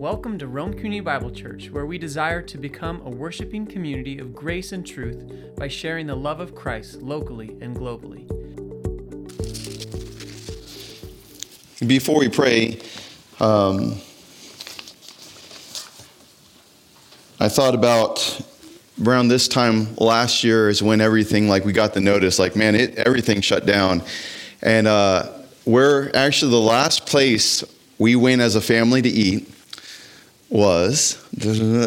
Welcome to Rome Community Bible Church, where we desire to become a worshiping community of grace and truth by sharing the love of Christ locally and globally. Before we pray, um, I thought about around this time last year is when everything like we got the notice like man it everything shut down and uh, we're actually the last place we went as a family to eat was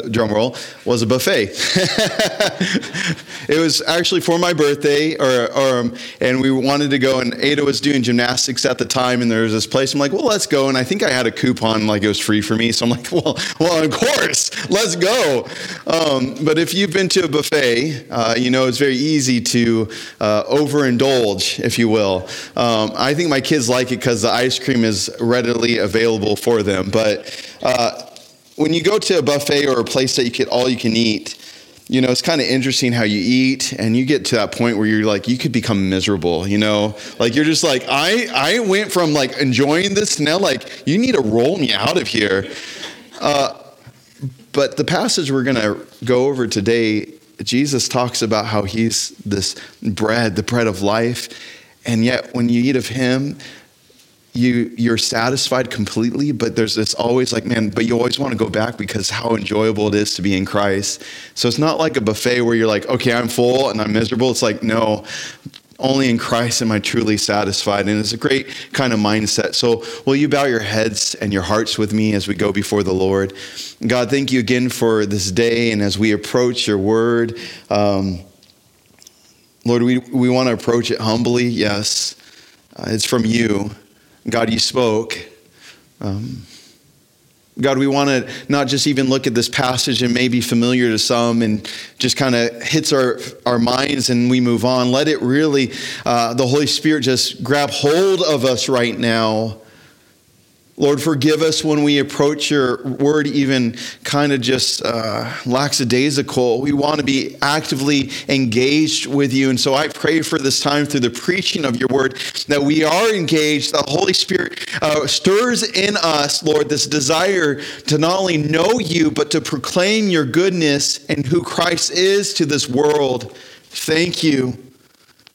drum roll was a buffet. It was actually for my birthday or, or um, and we wanted to go and ada was doing gymnastics at the time and there was this place i'm like well let's go and i think i had a coupon like it was free for me so i'm like well well of course let's go. Um, but if you've been to a buffet uh, you know it's very easy to uh, overindulge if you will. Um, i think my kids like it because the ice cream is readily available for them but uh, when you go to a buffet or a place that you get all you can eat, you know, it's kind of interesting how you eat and you get to that point where you're like, you could become miserable, you know? Like you're just like, I, I went from like enjoying this now, like, you need to roll me out of here. Uh, but the passage we're going to go over today, Jesus talks about how he's this bread, the bread of life. And yet, when you eat of him, you you're satisfied completely but there's this always like man but you always want to go back because how enjoyable it is to be in christ. So it's not like a buffet where you're like okay i'm full and i'm miserable. It's like no only in christ am i truly satisfied and it's a great kind of mindset. So will you bow your heads and your hearts with me as we go before the lord? God thank you again for this day and as we approach your word um, lord we, we want to approach it humbly yes. Uh, it's from you God, you spoke. Um, God, we want to not just even look at this passage and maybe familiar to some and just kind of hits our, our minds and we move on. Let it really, uh, the Holy Spirit just grab hold of us right now Lord, forgive us when we approach your word even kind of just uh, lackadaisical. We want to be actively engaged with you. And so I pray for this time through the preaching of your word that we are engaged. The Holy Spirit uh, stirs in us, Lord, this desire to not only know you, but to proclaim your goodness and who Christ is to this world. Thank you.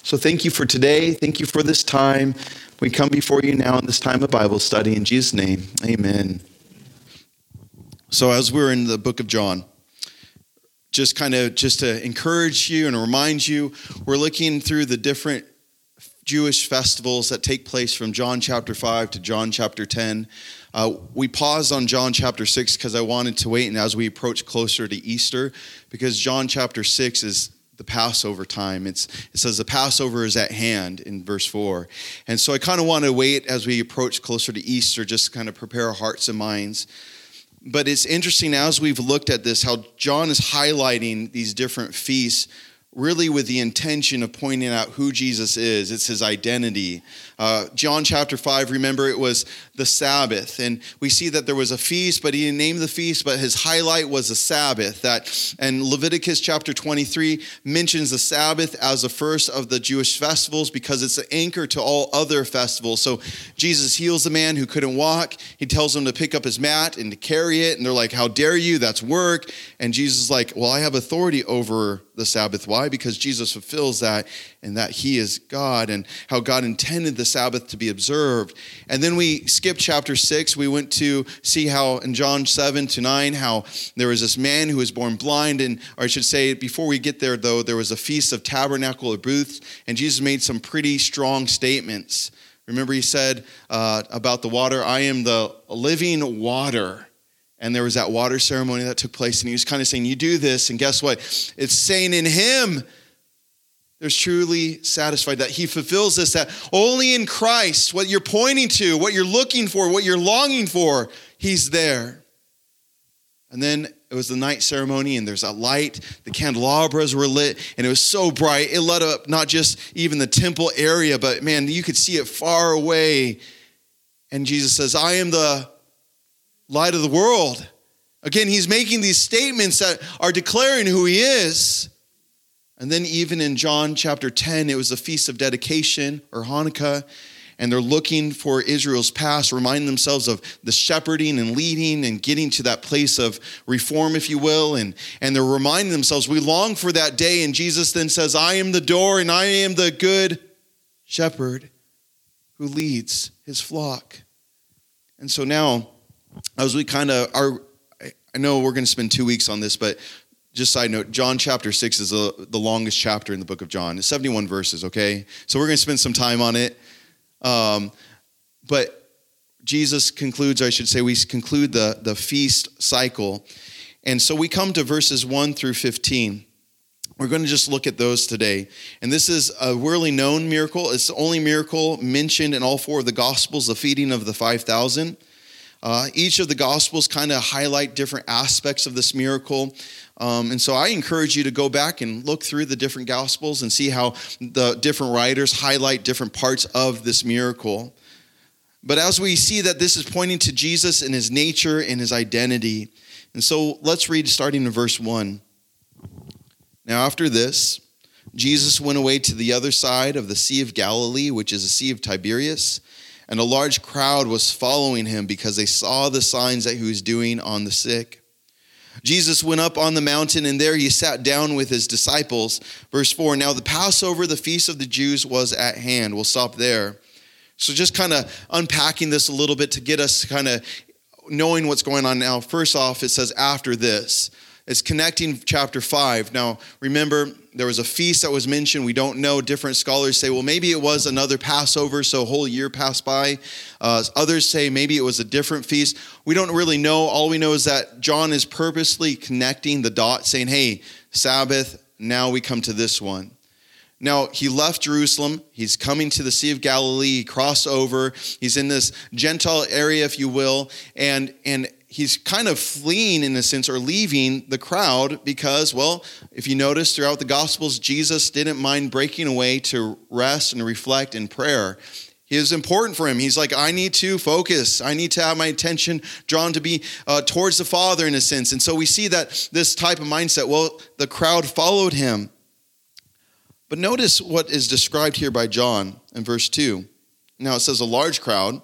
So thank you for today. Thank you for this time. We come before you now in this time of Bible study. In Jesus' name, amen. So, as we're in the book of John, just kind of just to encourage you and remind you, we're looking through the different Jewish festivals that take place from John chapter 5 to John chapter 10. Uh, we paused on John chapter 6 because I wanted to wait and as we approach closer to Easter, because John chapter 6 is the Passover time. It's, it says the Passover is at hand in verse 4. And so I kind of want to wait as we approach closer to Easter, just to kind of prepare our hearts and minds. But it's interesting as we've looked at this, how John is highlighting these different feasts really with the intention of pointing out who Jesus is. It's his identity. Uh, John chapter 5, remember it was the Sabbath. And we see that there was a feast, but he didn't name the feast, but his highlight was the Sabbath. That And Leviticus chapter 23 mentions the Sabbath as the first of the Jewish festivals because it's an anchor to all other festivals. So Jesus heals the man who couldn't walk. He tells him to pick up his mat and to carry it. And they're like, How dare you? That's work. And Jesus is like, Well, I have authority over the Sabbath. Why? Because Jesus fulfills that and that he is God and how God intended the Sabbath to be observed. And then we skipped chapter 6. We went to see how in John 7 to 9 how there was this man who was born blind and or I should say before we get there though there was a feast of tabernacle or booths and Jesus made some pretty strong statements. Remember he said uh, about the water, I am the living water and there was that water ceremony that took place and he was kind of saying you do this and guess what it's saying in him there's truly satisfied that he fulfills this that only in christ what you're pointing to what you're looking for what you're longing for he's there and then it was the night ceremony and there's a light the candelabras were lit and it was so bright it lit up not just even the temple area but man you could see it far away and jesus says i am the light of the world. Again, he's making these statements that are declaring who he is. And then, even in John chapter 10, it was the Feast of Dedication or Hanukkah. and they're looking for Israel's past, reminding themselves of the shepherding and leading and getting to that place of reform, if you will. And, and they're reminding themselves, we long for that day. And Jesus then says, I am the door and I am the good shepherd who leads his flock. And so now, as we kind of are, I know we're going to spend two weeks on this, but just side note, John chapter 6 is the, the longest chapter in the book of John. It's 71 verses, okay? So we're going to spend some time on it. Um, but Jesus concludes, I should say, we conclude the, the feast cycle. And so we come to verses 1 through 15. We're going to just look at those today. And this is a really known miracle. It's the only miracle mentioned in all four of the Gospels, the feeding of the 5,000. Uh, each of the Gospels kind of highlight different aspects of this miracle. Um, and so I encourage you to go back and look through the different Gospels and see how the different writers highlight different parts of this miracle. But as we see that this is pointing to Jesus and his nature and his identity. And so let's read starting in verse 1. Now, after this, Jesus went away to the other side of the Sea of Galilee, which is the Sea of Tiberias, and a large crowd was following him because they saw the signs that he was doing on the sick. Jesus went up on the mountain, and there he sat down with his disciples. Verse 4 Now the Passover, the feast of the Jews, was at hand. We'll stop there. So, just kind of unpacking this a little bit to get us kind of knowing what's going on now. First off, it says after this. It's connecting chapter 5. Now, remember, there was a feast that was mentioned. We don't know. Different scholars say, well, maybe it was another Passover, so a whole year passed by. Uh, others say maybe it was a different feast. We don't really know. All we know is that John is purposely connecting the dots, saying, hey, Sabbath, now we come to this one. Now, he left Jerusalem. He's coming to the Sea of Galilee. He crossed over. He's in this Gentile area, if you will. And, and he's kind of fleeing in a sense or leaving the crowd because well if you notice throughout the gospels jesus didn't mind breaking away to rest and reflect in prayer. It was important for him. He's like i need to focus. I need to have my attention drawn to be uh, towards the father in a sense. And so we see that this type of mindset well the crowd followed him. But notice what is described here by john in verse 2 now it says a large crowd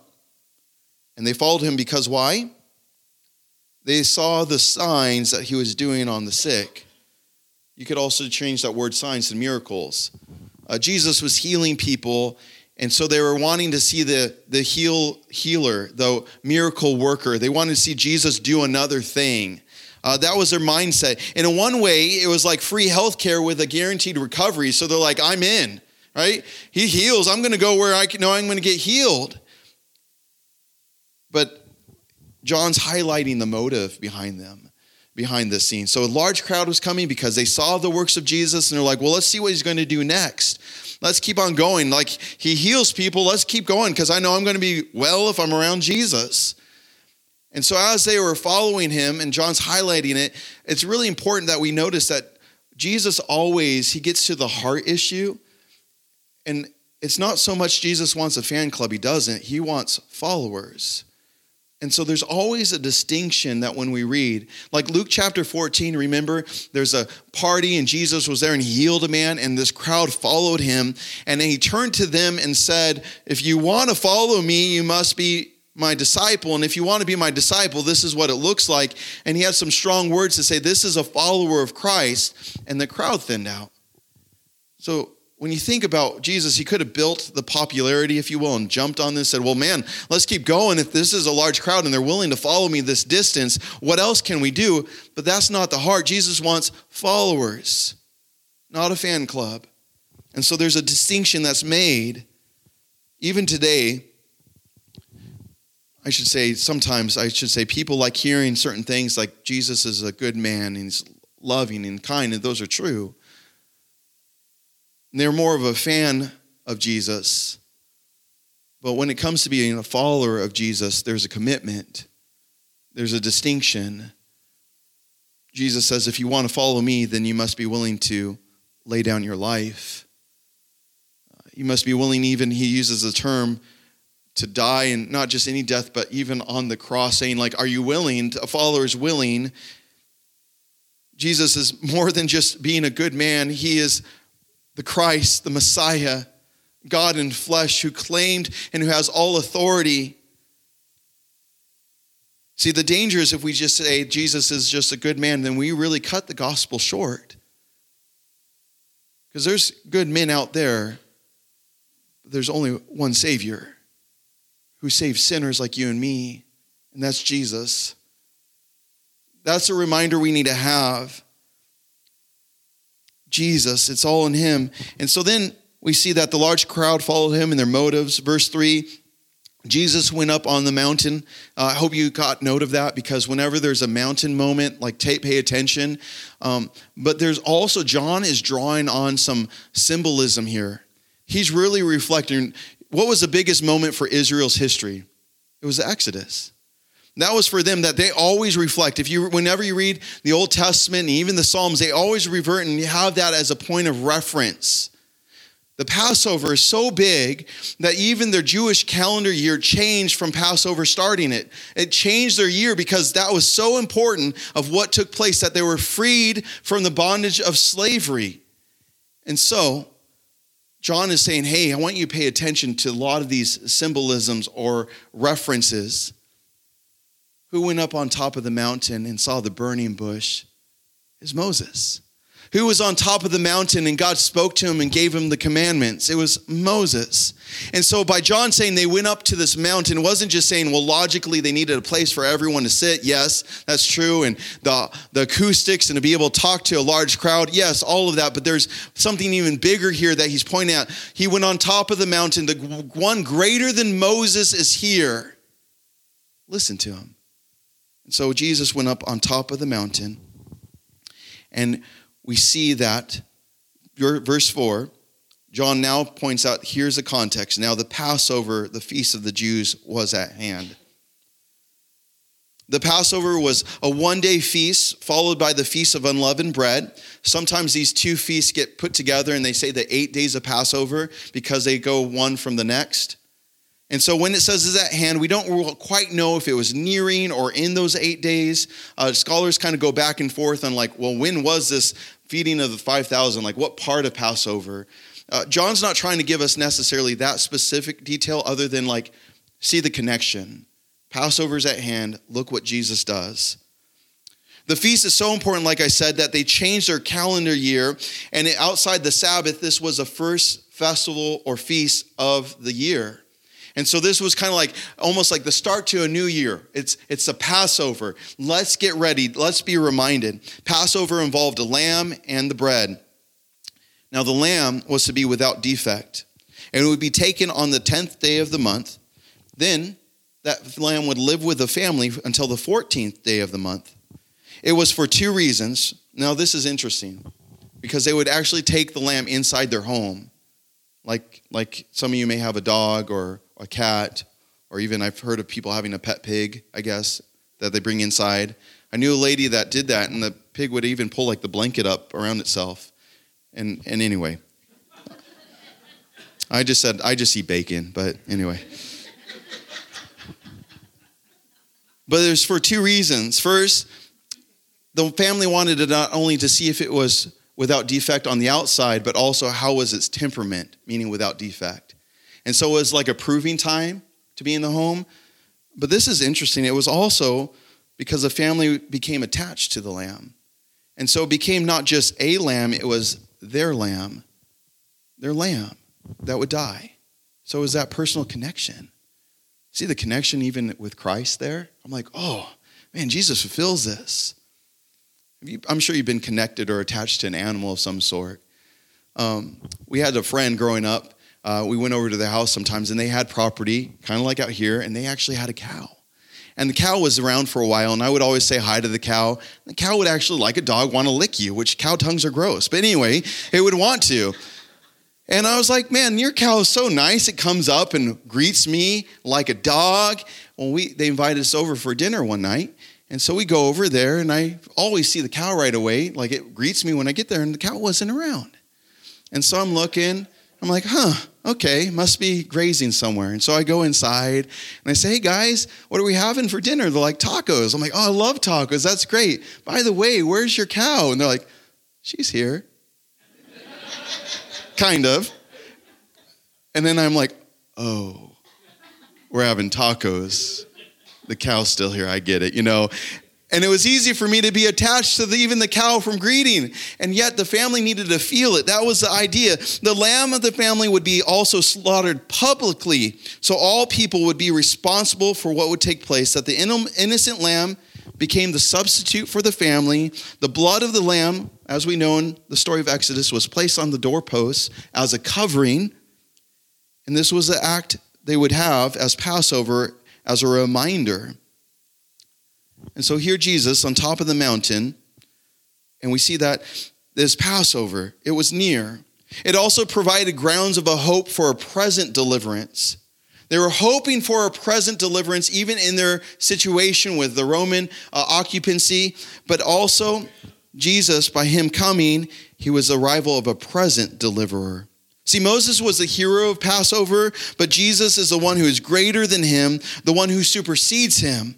and they followed him because why they saw the signs that he was doing on the sick. You could also change that word signs to miracles. Uh, Jesus was healing people, and so they were wanting to see the, the heal, healer, the miracle worker. They wanted to see Jesus do another thing. Uh, that was their mindset. And in one way, it was like free healthcare with a guaranteed recovery. So they're like, I'm in, right? He heals. I'm going to go where I know I'm going to get healed. But John's highlighting the motive behind them, behind this scene. So a large crowd was coming because they saw the works of Jesus and they're like, well, let's see what he's going to do next. Let's keep on going. Like he heals people, let's keep going because I know I'm going to be well if I'm around Jesus. And so as they were following him, and John's highlighting it, it's really important that we notice that Jesus always, he gets to the heart issue. And it's not so much Jesus wants a fan club, he doesn't. He wants followers. And so there's always a distinction that when we read, like Luke chapter 14, remember, there's a party and Jesus was there and he healed a man, and this crowd followed him. And then he turned to them and said, If you want to follow me, you must be my disciple. And if you want to be my disciple, this is what it looks like. And he had some strong words to say, This is a follower of Christ. And the crowd thinned out. So when you think about Jesus, he could have built the popularity, if you will, and jumped on this, said, Well, man, let's keep going. If this is a large crowd and they're willing to follow me this distance, what else can we do? But that's not the heart. Jesus wants followers, not a fan club. And so there's a distinction that's made. Even today, I should say, sometimes I should say, people like hearing certain things like Jesus is a good man and he's loving and kind, and those are true. They're more of a fan of Jesus. But when it comes to being a follower of Jesus, there's a commitment, there's a distinction. Jesus says, if you want to follow me, then you must be willing to lay down your life. Uh, you must be willing, even, he uses the term, to die, and not just any death, but even on the cross, saying, like, are you willing? A follower is willing. Jesus is more than just being a good man, he is the Christ, the Messiah, God in flesh who claimed and who has all authority. See, the danger is if we just say Jesus is just a good man, then we really cut the gospel short. Because there's good men out there, there's only one Savior who saves sinners like you and me, and that's Jesus. That's a reminder we need to have. Jesus, it's all in Him. And so then we see that the large crowd followed Him in their motives. Verse 3 Jesus went up on the mountain. Uh, I hope you got note of that because whenever there's a mountain moment, like take, pay attention. Um, but there's also, John is drawing on some symbolism here. He's really reflecting what was the biggest moment for Israel's history? It was the Exodus. That was for them that they always reflect. If you, whenever you read the Old Testament and even the Psalms, they always revert and have that as a point of reference. The Passover is so big that even their Jewish calendar year changed from Passover starting it. It changed their year because that was so important of what took place that they were freed from the bondage of slavery. And so, John is saying, hey, I want you to pay attention to a lot of these symbolisms or references. Who went up on top of the mountain and saw the burning bush? Is Moses who was on top of the mountain and God spoke to him and gave him the commandments? It was Moses. And so by John saying they went up to this mountain, wasn't just saying, well, logically they needed a place for everyone to sit. Yes, that's true. And the, the acoustics and to be able to talk to a large crowd. Yes, all of that. But there's something even bigger here that he's pointing out. He went on top of the mountain. The one greater than Moses is here. Listen to him. And so Jesus went up on top of the mountain. And we see that, verse 4, John now points out here's the context. Now, the Passover, the feast of the Jews, was at hand. The Passover was a one day feast followed by the Feast of Unleavened Bread. Sometimes these two feasts get put together and they say the eight days of Passover because they go one from the next. And so when it says is at hand, we don't quite know if it was nearing or in those eight days. Uh, scholars kind of go back and forth on like, well, when was this feeding of the 5,000? Like what part of Passover? Uh, John's not trying to give us necessarily that specific detail other than like, see the connection. Passover's at hand. Look what Jesus does. The feast is so important, like I said, that they changed their calendar year. And outside the Sabbath, this was the first festival or feast of the year. And so this was kind of like almost like the start to a new year. It's it's a Passover. Let's get ready. Let's be reminded. Passover involved a lamb and the bread. Now the lamb was to be without defect, and it would be taken on the 10th day of the month. Then that lamb would live with the family until the 14th day of the month. It was for two reasons. Now this is interesting because they would actually take the lamb inside their home. Like like some of you may have a dog or a cat, or even I've heard of people having a pet pig, I guess, that they bring inside. I knew a lady that did that, and the pig would even pull like the blanket up around itself. And, and anyway, I just said, I just eat bacon, but anyway. but there's for two reasons. First, the family wanted to not only to see if it was without defect on the outside, but also how was its temperament, meaning without defect. And so it was like a proving time to be in the home. But this is interesting. It was also because the family became attached to the lamb. And so it became not just a lamb, it was their lamb, their lamb that would die. So it was that personal connection. See the connection even with Christ there? I'm like, oh, man, Jesus fulfills this. I'm sure you've been connected or attached to an animal of some sort. Um, we had a friend growing up uh, we went over to their house sometimes and they had property, kind of like out here, and they actually had a cow. And the cow was around for a while, and I would always say hi to the cow. The cow would actually, like a dog, want to lick you, which cow tongues are gross. But anyway, it would want to. And I was like, man, your cow is so nice. It comes up and greets me like a dog. Well, we, they invited us over for dinner one night. And so we go over there, and I always see the cow right away. Like it greets me when I get there, and the cow wasn't around. And so I'm looking, I'm like, huh, okay, must be grazing somewhere. And so I go inside and I say, hey guys, what are we having for dinner? They're like, tacos. I'm like, oh, I love tacos. That's great. By the way, where's your cow? And they're like, she's here. kind of. And then I'm like, oh, we're having tacos. The cow's still here. I get it, you know. And it was easy for me to be attached to the, even the cow from greeting. And yet the family needed to feel it. That was the idea. The lamb of the family would be also slaughtered publicly. So all people would be responsible for what would take place. That the innocent lamb became the substitute for the family. The blood of the lamb, as we know in the story of Exodus, was placed on the doorposts as a covering. And this was the act they would have as Passover as a reminder. And so here Jesus on top of the mountain, and we see that this Passover, it was near. It also provided grounds of a hope for a present deliverance. They were hoping for a present deliverance, even in their situation with the Roman uh, occupancy, but also Jesus, by him coming, he was the arrival of a present deliverer. See, Moses was the hero of Passover, but Jesus is the one who is greater than him, the one who supersedes him.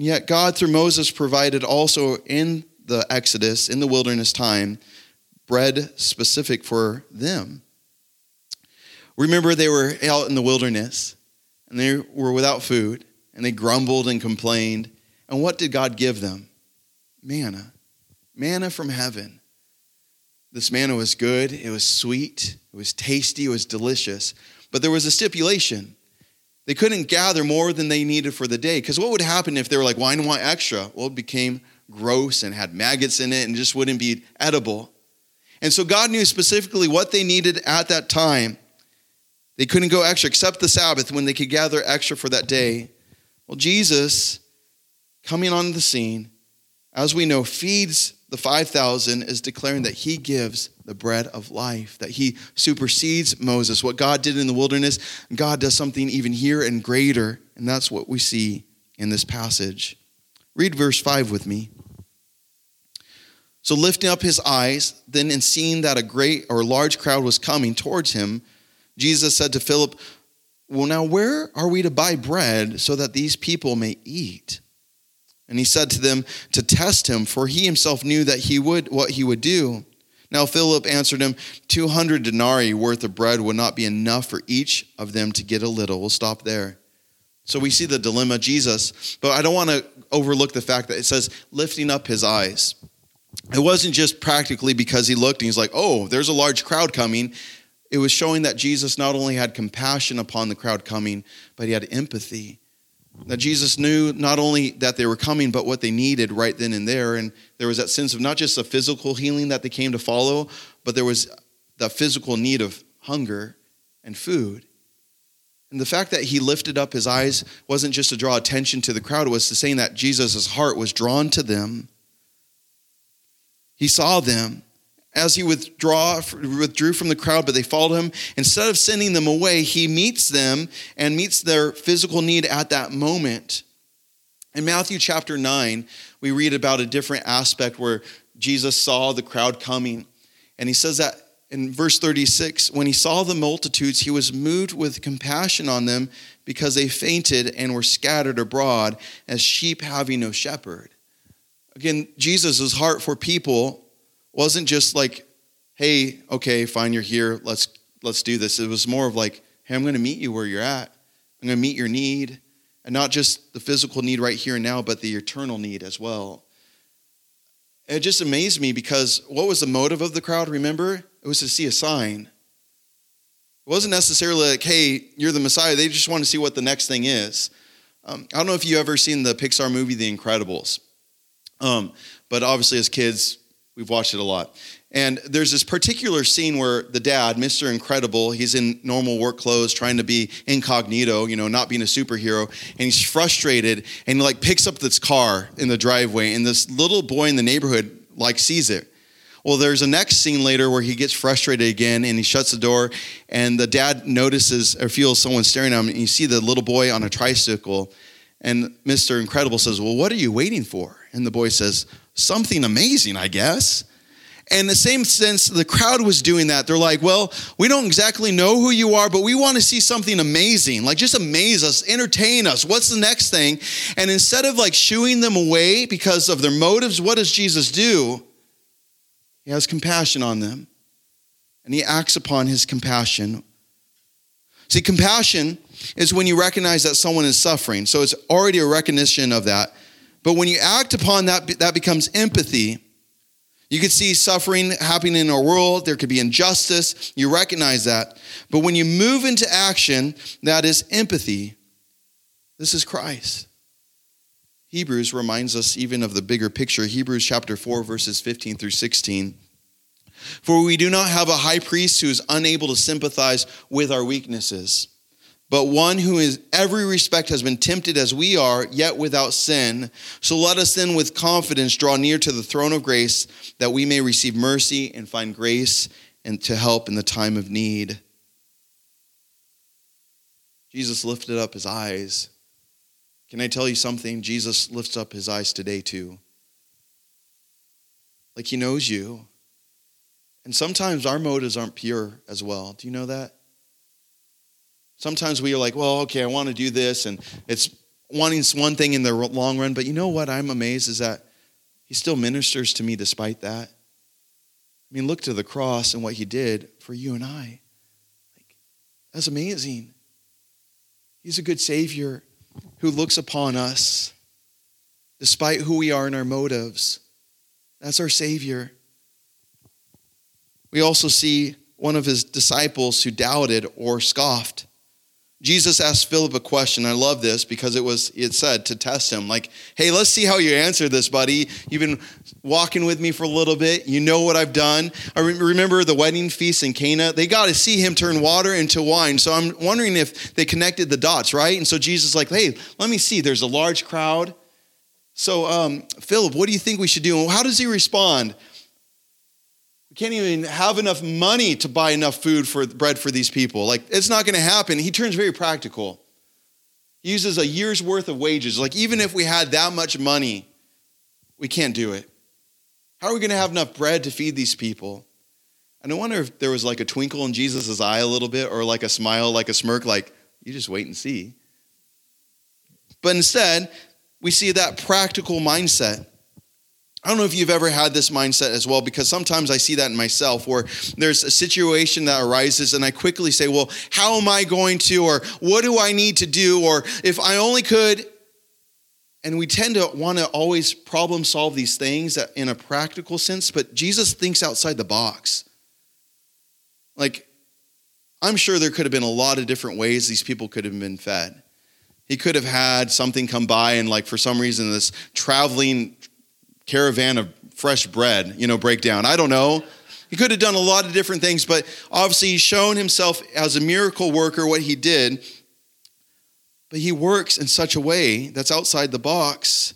Yet, God, through Moses, provided also in the Exodus, in the wilderness time, bread specific for them. Remember, they were out in the wilderness and they were without food and they grumbled and complained. And what did God give them? Manna. Manna from heaven. This manna was good, it was sweet, it was tasty, it was delicious. But there was a stipulation they couldn't gather more than they needed for the day. Because what would happen if they were like, well, I want extra? Well, it became gross and had maggots in it and just wouldn't be edible. And so God knew specifically what they needed at that time. They couldn't go extra except the Sabbath when they could gather extra for that day. Well, Jesus, coming on the scene, as we know, feeds the 5,000 is declaring that he gives the bread of life, that he supersedes Moses. What God did in the wilderness, God does something even here and greater. And that's what we see in this passage. Read verse 5 with me. So, lifting up his eyes, then and seeing that a great or large crowd was coming towards him, Jesus said to Philip, Well, now where are we to buy bread so that these people may eat? And he said to them to test him, for he himself knew that he would what he would do. Now Philip answered him, 200 denarii worth of bread would not be enough for each of them to get a little. We'll stop there. So we see the dilemma, Jesus, but I don't want to overlook the fact that it says lifting up his eyes. It wasn't just practically because he looked and he's like, oh, there's a large crowd coming. It was showing that Jesus not only had compassion upon the crowd coming, but he had empathy. That Jesus knew not only that they were coming, but what they needed right then and there. And there was that sense of not just a physical healing that they came to follow, but there was the physical need of hunger and food. And the fact that he lifted up his eyes wasn't just to draw attention to the crowd, it was to saying that Jesus' heart was drawn to them. He saw them as he withdraw, withdrew from the crowd, but they followed him. Instead of sending them away, he meets them and meets their physical need at that moment. In Matthew chapter 9, we read about a different aspect where Jesus saw the crowd coming. And he says that in verse 36 when he saw the multitudes, he was moved with compassion on them because they fainted and were scattered abroad as sheep having no shepherd. Again, Jesus' heart for people wasn't just like, hey, okay, fine, you're here, let's let's do this. It was more of like, hey, I'm to meet you where you're at. I'm to meet your need, and not just the physical need right here and now, but the eternal need as well. It just amazed me because what was the motive of the crowd? Remember, it was to see a sign. It wasn't necessarily like, hey, you're the Messiah. They just want to see what the next thing is. Um, I don't know if you ever seen the Pixar movie The Incredibles, um, but obviously as kids, We've watched it a lot. And there's this particular scene where the dad, Mr. Incredible, he's in normal work clothes trying to be incognito, you know, not being a superhero, and he's frustrated and he like picks up this car in the driveway and this little boy in the neighborhood like sees it. Well, there's a next scene later where he gets frustrated again and he shuts the door and the dad notices or feels someone staring at him and you see the little boy on a tricycle and Mr. Incredible says, "Well, what are you waiting for?" And the boy says, something amazing, I guess. And the same sense, the crowd was doing that. They're like, well, we don't exactly know who you are, but we want to see something amazing. Like, just amaze us, entertain us. What's the next thing? And instead of like shooing them away because of their motives, what does Jesus do? He has compassion on them. And he acts upon his compassion See, compassion is when you recognize that someone is suffering. So it's already a recognition of that. But when you act upon that, that becomes empathy. You could see suffering happening in our world. There could be injustice. You recognize that. But when you move into action, that is empathy. This is Christ. Hebrews reminds us even of the bigger picture. Hebrews chapter 4, verses 15 through 16. For we do not have a high priest who is unable to sympathize with our weaknesses but one who in every respect has been tempted as we are, yet without sin. So let us then with confidence draw near to the throne of grace that we may receive mercy and find grace and to help in the time of need. Jesus lifted up his eyes. Can I tell you something? Jesus lifts up his eyes today too. Like he knows you. And sometimes our motives aren't pure as well. Do you know that? Sometimes we are like, well, okay, I want to do this, and it's wanting one thing in the long run. But you know what I'm amazed is that he still ministers to me despite that. I mean, look to the cross and what he did for you and I. Like, that's amazing. He's a good Savior who looks upon us despite who we are and our motives. That's our Savior. We also see one of his disciples who doubted or scoffed. Jesus asked Philip a question. I love this because it was it said to test him like, "Hey, let's see how you answer this, buddy. You've been walking with me for a little bit. You know what I've done." I remember the wedding feast in Cana. They got to see him turn water into wine. So I'm wondering if they connected the dots, right? And so Jesus like, "Hey, let me see. There's a large crowd. So, um, Philip, what do you think we should do?" And how does he respond? We can't even have enough money to buy enough food for bread for these people. Like, it's not going to happen. He turns very practical. He uses a year's worth of wages. Like, even if we had that much money, we can't do it. How are we going to have enough bread to feed these people? And I wonder if there was like a twinkle in Jesus' eye a little bit, or like a smile, like a smirk, like, you just wait and see. But instead, we see that practical mindset. I don't know if you've ever had this mindset as well, because sometimes I see that in myself where there's a situation that arises and I quickly say, Well, how am I going to, or what do I need to do, or if I only could. And we tend to want to always problem solve these things in a practical sense, but Jesus thinks outside the box. Like, I'm sure there could have been a lot of different ways these people could have been fed. He could have had something come by and, like, for some reason, this traveling caravan of fresh bread, you know, break down. I don't know. He could have done a lot of different things, but obviously he's shown himself as a miracle worker, what he did. But he works in such a way that's outside the box.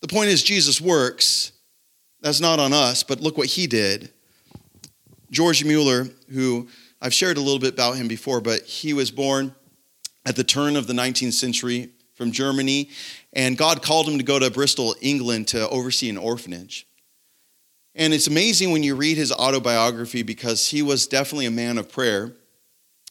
The point is, Jesus works. That's not on us, but look what he did. George Mueller, who I've shared a little bit about him before, but he was born at the turn of the 19th century from Germany, and God called him to go to Bristol, England to oversee an orphanage. And it's amazing when you read his autobiography because he was definitely a man of prayer.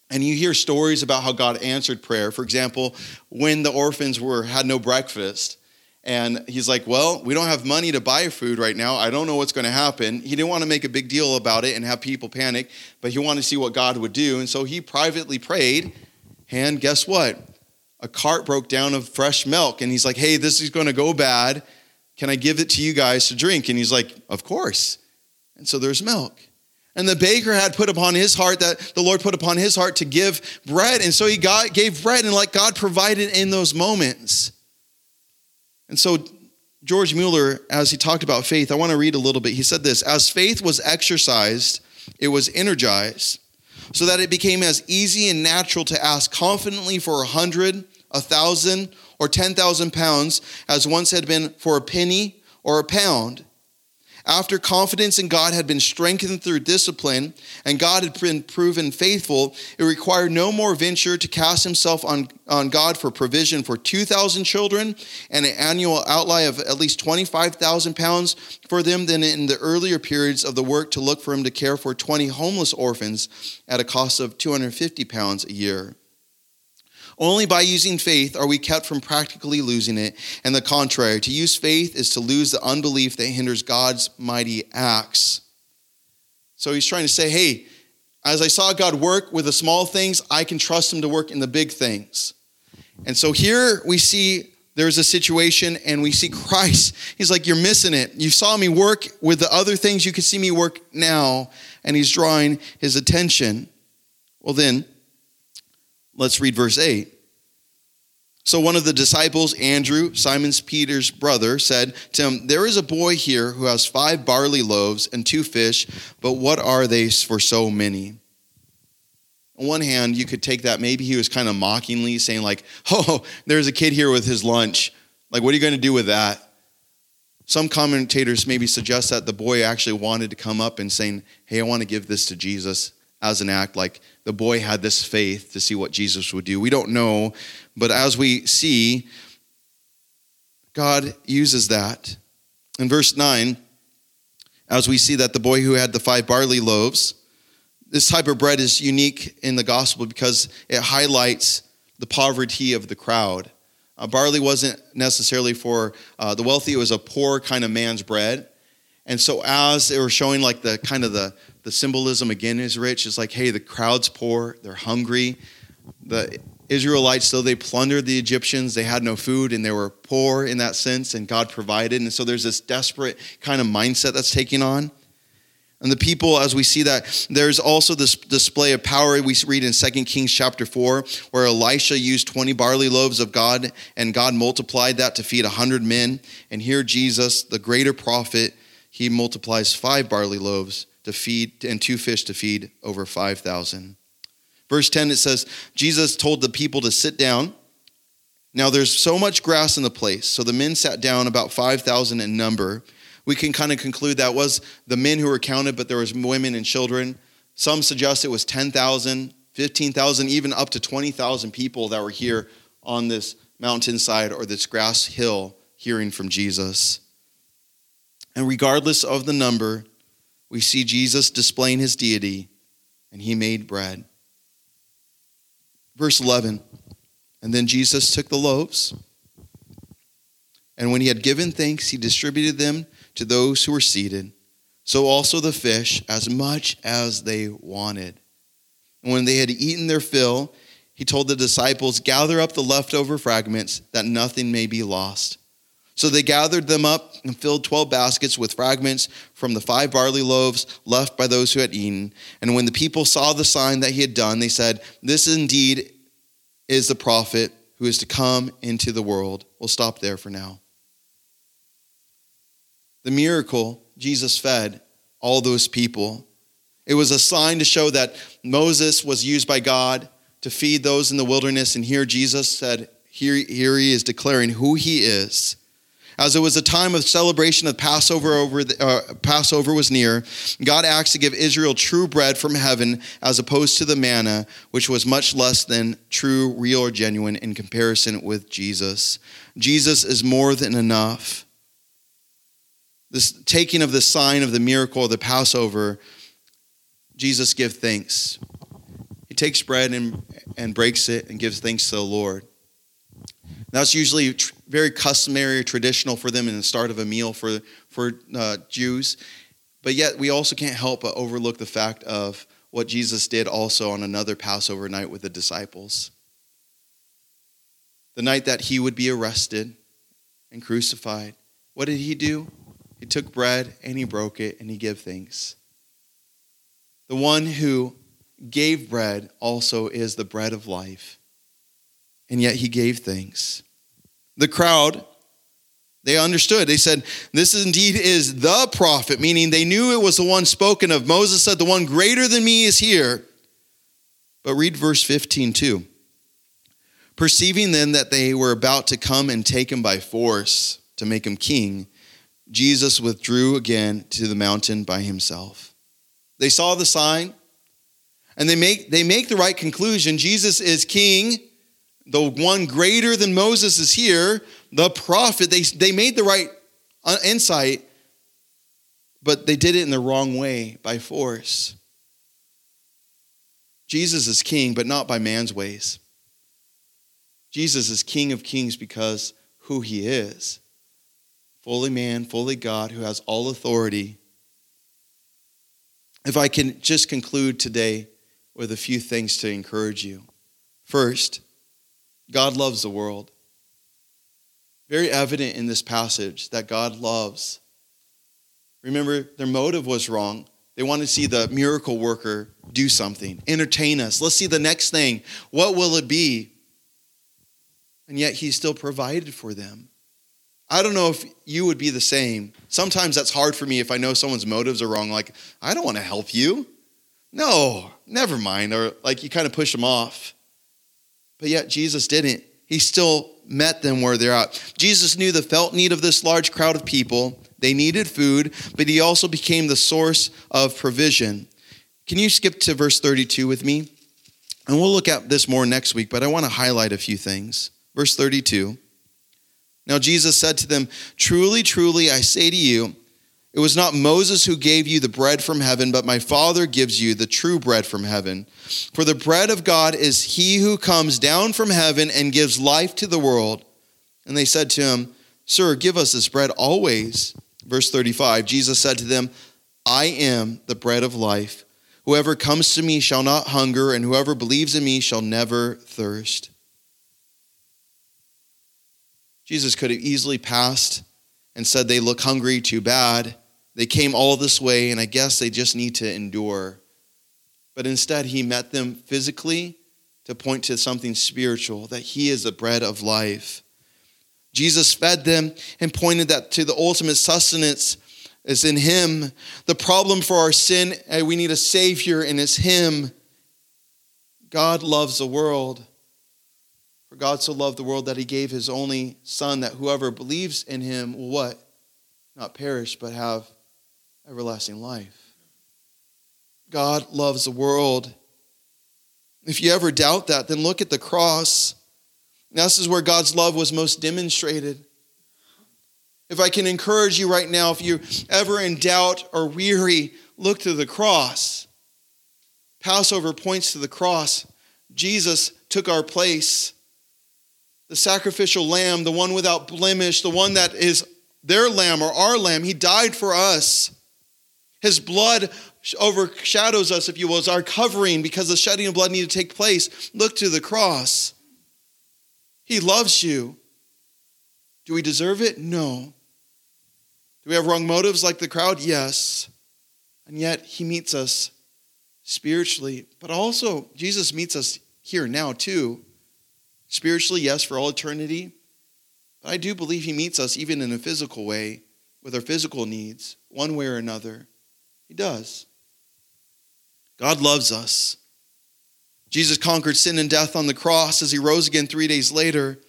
And you hear stories about how God answered prayer. For example, when the orphans were had no breakfast, and he's like, Well, we don't have money to buy food right now. I don't know what's going to happen. He didn't want to make a big deal about it and have people panic, but he wanted to see what God would do. And so he privately prayed. And guess what? A cart broke down of fresh milk. And he's like, hey, this is going to go bad. Can I give it to you guys to drink? And he's like, of course. And so there's milk. And the baker had put upon his heart that the Lord put upon his heart to give bread. And so he got, gave bread, and like God provided in those moments. And so George Mueller, as he talked about faith, I want to read a little bit. He said this As faith was exercised, it was energized so that it became as easy and natural to ask confidently for a hundred, a thousand, or ten thousand pounds as once had been for a penny or a pound. After confidence in God had been strengthened through discipline and God had been proven faithful, it required no more venture to cast himself on, on God for provision for 2,000 children and an annual outlay of at least 25,000 pounds for them than in the earlier periods of the work to look for him to care for 20 homeless orphans at a cost of 250 pounds a year. Only by using faith are we kept from practically losing it. And the contrary, to use faith is to lose the unbelief that hinders God's mighty acts. So he's trying to say, hey, as I saw God work with the small things, I can trust him to work in the big things. And so here we see there's a situation and we see Christ. He's like, You're missing it. You saw me work with the other things, you can see me work now. And he's drawing his attention. Well, then, let's read verse 8. So one of the disciples, Andrew, Simon's Peter's brother, said to him, There is a boy here who has five barley loaves and two fish, but what are they for so many? On one hand, you could take that, maybe he was kind of mockingly saying, like, Oh, there's a kid here with his lunch. Like, what are you going to do with that? Some commentators maybe suggest that the boy actually wanted to come up and saying, Hey, I want to give this to Jesus as an act. Like the boy had this faith to see what Jesus would do. We don't know, but as we see, God uses that. In verse 9, as we see that the boy who had the five barley loaves, this type of bread is unique in the gospel because it highlights the poverty of the crowd. Uh, barley wasn't necessarily for uh, the wealthy, it was a poor kind of man's bread. And so as they were showing like the kind of the, the symbolism again is rich, it's like, hey, the crowd's poor, they're hungry. The Israelites, though they plundered the Egyptians, they had no food and they were poor in that sense, and God provided. And so there's this desperate kind of mindset that's taking on. And the people, as we see that, there's also this display of power we read in 2 Kings chapter 4, where Elisha used 20 barley loaves of God, and God multiplied that to feed 100 men. And here, Jesus, the greater prophet, he multiplies five barley loaves to feed and two fish to feed over 5,000. Verse 10, it says, Jesus told the people to sit down. Now there's so much grass in the place. So the men sat down, about 5,000 in number. We can kind of conclude that was the men who were counted, but there was women and children. Some suggest it was 10,000, 15,000, even up to 20,000 people that were here on this mountainside or this grass hill hearing from Jesus. And regardless of the number, we see Jesus displaying his deity, and he made bread. Verse 11 And then Jesus took the loaves, and when he had given thanks, he distributed them to those who were seated. So also the fish, as much as they wanted. And when they had eaten their fill, he told the disciples, Gather up the leftover fragments, that nothing may be lost. So they gathered them up and filled 12 baskets with fragments from the five barley loaves left by those who had eaten. And when the people saw the sign that he had done, they said, This indeed is the prophet who is to come into the world. We'll stop there for now. The miracle, Jesus fed all those people. It was a sign to show that Moses was used by God to feed those in the wilderness. And here Jesus said, Here, here he is declaring who he is as it was a time of celebration of Passover over the, uh, Passover was near, God asked to give Israel true bread from heaven as opposed to the manna, which was much less than true, real, or genuine in comparison with Jesus. Jesus is more than enough. This taking of the sign of the miracle of the Passover, Jesus give thanks. He takes bread and, and breaks it and gives thanks to the Lord. That's usually tr- very customary or traditional for them in the start of a meal for, for uh, Jews. But yet, we also can't help but overlook the fact of what Jesus did also on another Passover night with the disciples. The night that he would be arrested and crucified. What did he do? He took bread and he broke it and he gave thanks. The one who gave bread also is the bread of life and yet he gave thanks. The crowd, they understood. They said, This indeed is the prophet, meaning they knew it was the one spoken of. Moses said, The one greater than me is here. But read verse 15 too. Perceiving then that they were about to come and take him by force to make him king, Jesus withdrew again to the mountain by himself. They saw the sign and they make, they make the right conclusion Jesus is king the one greater than Moses is here, the prophet. They, they made the right uh, insight, but they did it in the wrong way by force. Jesus is king, but not by man's ways. Jesus is king of kings because who he is fully man, fully God, who has all authority. if I can just conclude today with a few things to encourage you. First, God loves the world. Very evident in this passage that God loves. Remember, their motive was wrong. They want to see the miracle worker do something, entertain us. Let's see the next thing. What will it be? And yet, He still provided for them. I don't know if you would be the same. Sometimes that's hard for me if I know someone's motives are wrong. Like, I don't want to help you. No, never mind. Or like you kind of push them off. But yet, Jesus didn't. He still met them where they're at. Jesus knew the felt need of this large crowd of people. They needed food, but he also became the source of provision. Can you skip to verse 32 with me? And we'll look at this more next week, but I want to highlight a few things. Verse 32. Now Jesus said to them, Truly, truly, I say to you, it was not Moses who gave you the bread from heaven, but my Father gives you the true bread from heaven. For the bread of God is he who comes down from heaven and gives life to the world. And they said to him, Sir, give us this bread always. Verse 35 Jesus said to them, I am the bread of life. Whoever comes to me shall not hunger, and whoever believes in me shall never thirst. Jesus could have easily passed and said they look hungry, too bad. They came all this way, and I guess they just need to endure. But instead, he met them physically to point to something spiritual, that he is the bread of life. Jesus fed them and pointed that to the ultimate sustenance is in him. The problem for our sin, eh, we need a savior, and it's him. God loves the world. For God so loved the world that he gave his only Son, that whoever believes in him will what? Not perish, but have everlasting life. God loves the world. If you ever doubt that, then look at the cross. Now, this is where God's love was most demonstrated. If I can encourage you right now, if you're ever in doubt or weary, look to the cross. Passover points to the cross. Jesus took our place the sacrificial lamb, the one without blemish, the one that is their lamb or our lamb. He died for us. His blood overshadows us, if you will, as our covering because the shedding of blood needed to take place. Look to the cross. He loves you. Do we deserve it? No. Do we have wrong motives like the crowd? Yes. And yet, He meets us spiritually, but also Jesus meets us here now, too. Spiritually, yes, for all eternity. But I do believe He meets us even in a physical way with our physical needs, one way or another. He does. God loves us. Jesus conquered sin and death on the cross as he rose again three days later.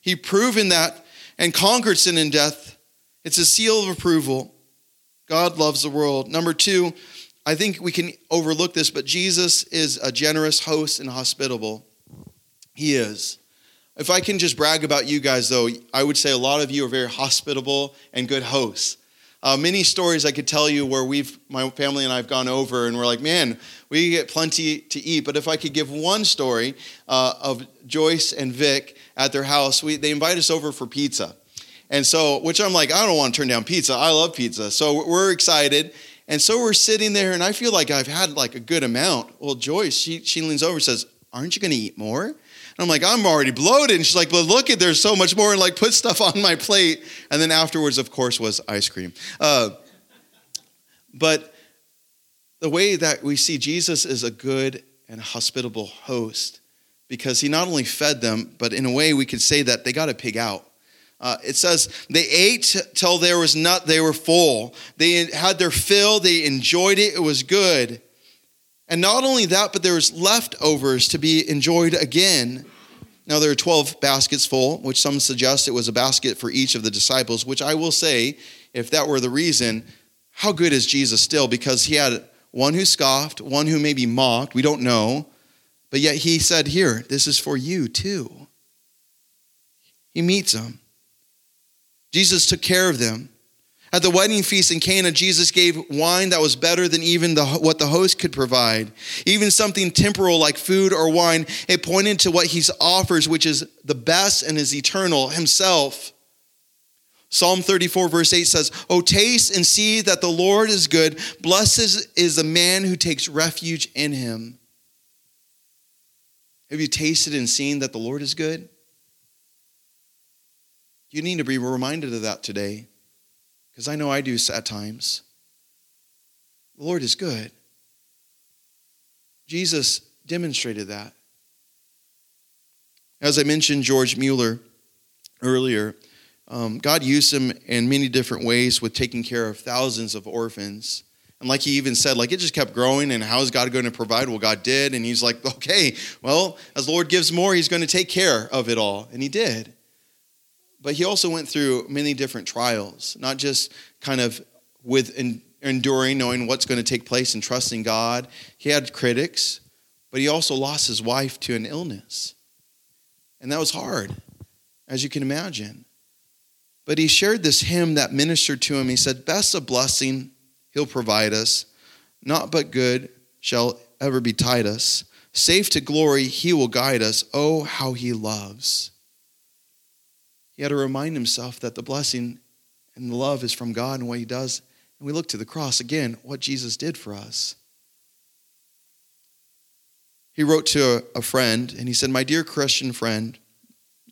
He proven that and conquered sin and death. It's a seal of approval. God loves the world. Number two, I think we can overlook this, but Jesus is a generous host and hospitable. He is. If I can just brag about you guys, though, I would say a lot of you are very hospitable and good hosts. Uh, many stories I could tell you where we've, my family and I have gone over and we're like, man, we get plenty to eat. But if I could give one story uh, of Joyce and Vic at their house, we, they invite us over for pizza. And so, which I'm like, I don't want to turn down pizza. I love pizza. So we're excited. And so we're sitting there and I feel like I've had like a good amount. Well, Joyce, she, she leans over and says, aren't you going to eat more? I'm like, I'm already bloated. And she's like, well, look at there's so much more, and like put stuff on my plate. And then afterwards, of course, was ice cream. Uh, but the way that we see Jesus is a good and hospitable host because he not only fed them, but in a way we could say that they got a pig out. Uh, it says they ate till there was not they were full. They had their fill. They enjoyed it. It was good. And not only that, but there was leftovers to be enjoyed again. Now there are 12 baskets full, which some suggest it was a basket for each of the disciples, which I will say, if that were the reason, how good is Jesus still? Because he had one who scoffed, one who maybe mocked, we don't know, but yet he said, Here, this is for you too. He meets them. Jesus took care of them. At the wedding feast in Cana, Jesus gave wine that was better than even the, what the host could provide. Even something temporal like food or wine, it pointed to what he offers, which is the best and is eternal himself. Psalm 34, verse 8 says, Oh, taste and see that the Lord is good. Blessed is the man who takes refuge in him. Have you tasted and seen that the Lord is good? You need to be reminded of that today, because I know I do at times. The Lord is good. Jesus demonstrated that. As I mentioned, George Mueller earlier, um, God used him in many different ways with taking care of thousands of orphans. And like he even said, like it just kept growing, and how is God going to provide? Well, God did. And he's like, okay, well, as the Lord gives more, he's going to take care of it all. And he did. But he also went through many different trials, not just kind of with enduring, knowing what's going to take place and trusting God. He had critics, but he also lost his wife to an illness. And that was hard, as you can imagine. But he shared this hymn that ministered to him. He said, Best of blessing he'll provide us, not but good shall ever betide us. Safe to glory he will guide us. Oh, how he loves. He had to remind himself that the blessing and the love is from God and what he does. And we look to the cross again, what Jesus did for us. He wrote to a, friend and he said, My dear Christian friend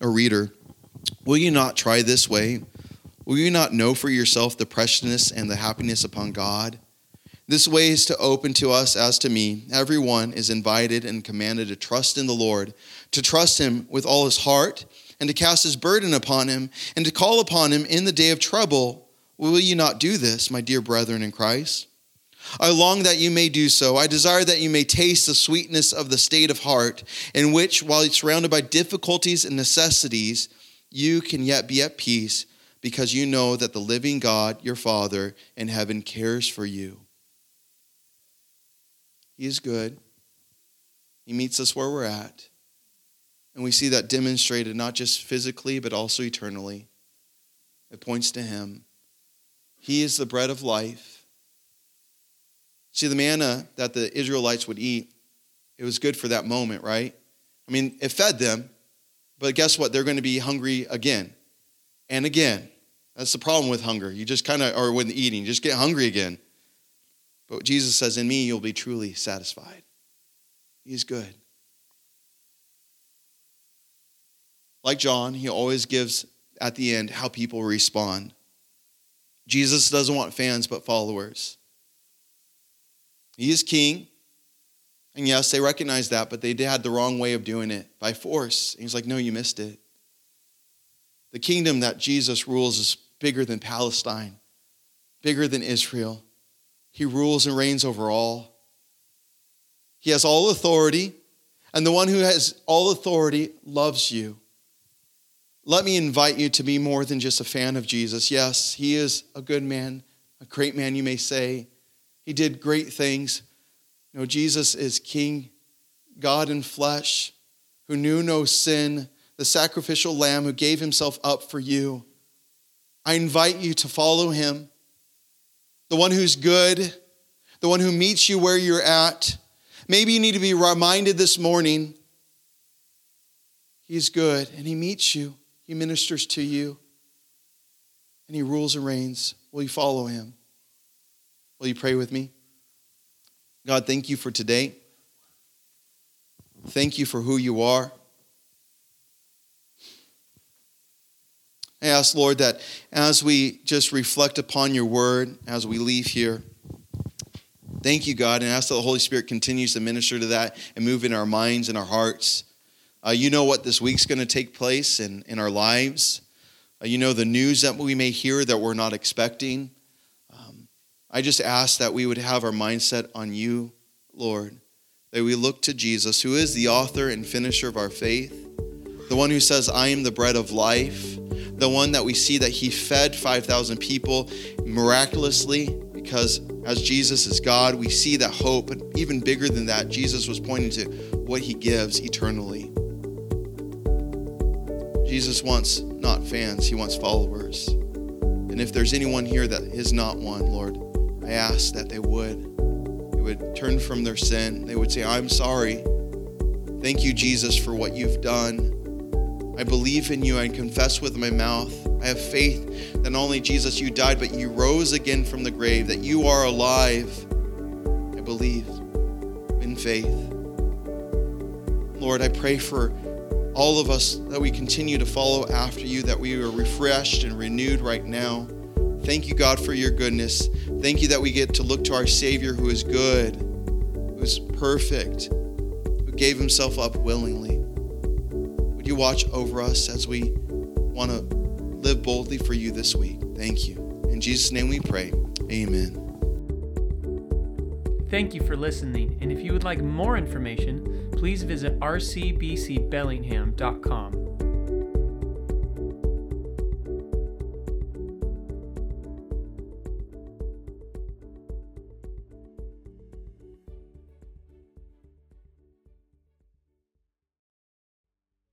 or reader, Will you not try this way? Will you not know for yourself the preciousness and the happiness upon God? This way is to open to us as to me. Everyone is invited and commanded to trust in the Lord, to trust Him with all his heart, and to cast his burden upon Him, and to call upon Him in the day of trouble. Will you not do this, my dear brethren in Christ? I long that you may do so. I desire that you may taste the sweetness of the state of heart, in which, while surrounded by difficulties and necessities, you can yet be at peace because you know that the living God, your Father in heaven, cares for you. He is good. He meets us where we're at. And we see that demonstrated not just physically, but also eternally. It points to Him. He is the bread of life. See, the manna that the Israelites would eat, it was good for that moment, right? I mean, it fed them, but guess what? They're going to be hungry again and again. That's the problem with hunger. You just kind of, or with eating, you just get hungry again. But Jesus says, In me, you'll be truly satisfied. He's good. Like John, he always gives at the end how people respond. Jesus doesn't want fans, but followers. He is king. And yes, they recognize that, but they had the wrong way of doing it by force. And he's like, no, you missed it. The kingdom that Jesus rules is bigger than Palestine, bigger than Israel. He rules and reigns over all. He has all authority, and the one who has all authority loves you. Let me invite you to be more than just a fan of Jesus. Yes, he is a good man, a great man, you may say. He did great things, no, Jesus is King, God in flesh, who knew no sin, the sacrificial lamb who gave himself up for you. I invite you to follow him, the one who's good, the one who meets you where you're at. Maybe you need to be reminded this morning he's good and he meets you, he ministers to you, and he rules and reigns. Will you follow him? Will you pray with me? God, thank you for today. Thank you for who you are. I ask, Lord, that as we just reflect upon your word, as we leave here, thank you, God, and ask that the Holy Spirit continues to minister to that and move in our minds and our hearts. Uh, you know what this week's going to take place in, in our lives. Uh, you know the news that we may hear that we're not expecting. I just ask that we would have our mindset on you, Lord, that we look to Jesus, who is the author and finisher of our faith, the one who says, I am the bread of life, the one that we see that he fed 5,000 people miraculously, because as Jesus is God, we see that hope, but even bigger than that, Jesus was pointing to what he gives eternally. Jesus wants not fans, he wants followers. And if there's anyone here that is not one, Lord, I ask that they would. They would turn from their sin. They would say, I'm sorry. Thank you, Jesus, for what you've done. I believe in you. I confess with my mouth. I have faith that not only Jesus, you died, but you rose again from the grave, that you are alive. I believe in faith. Lord, I pray for all of us that we continue to follow after you, that we are refreshed and renewed right now. Thank you, God, for your goodness. Thank you that we get to look to our Savior who is good, who is perfect, who gave himself up willingly. Would you watch over us as we want to live boldly for you this week? Thank you. In Jesus' name we pray. Amen. Thank you for listening, and if you would like more information, please visit rcbcbellingham.com.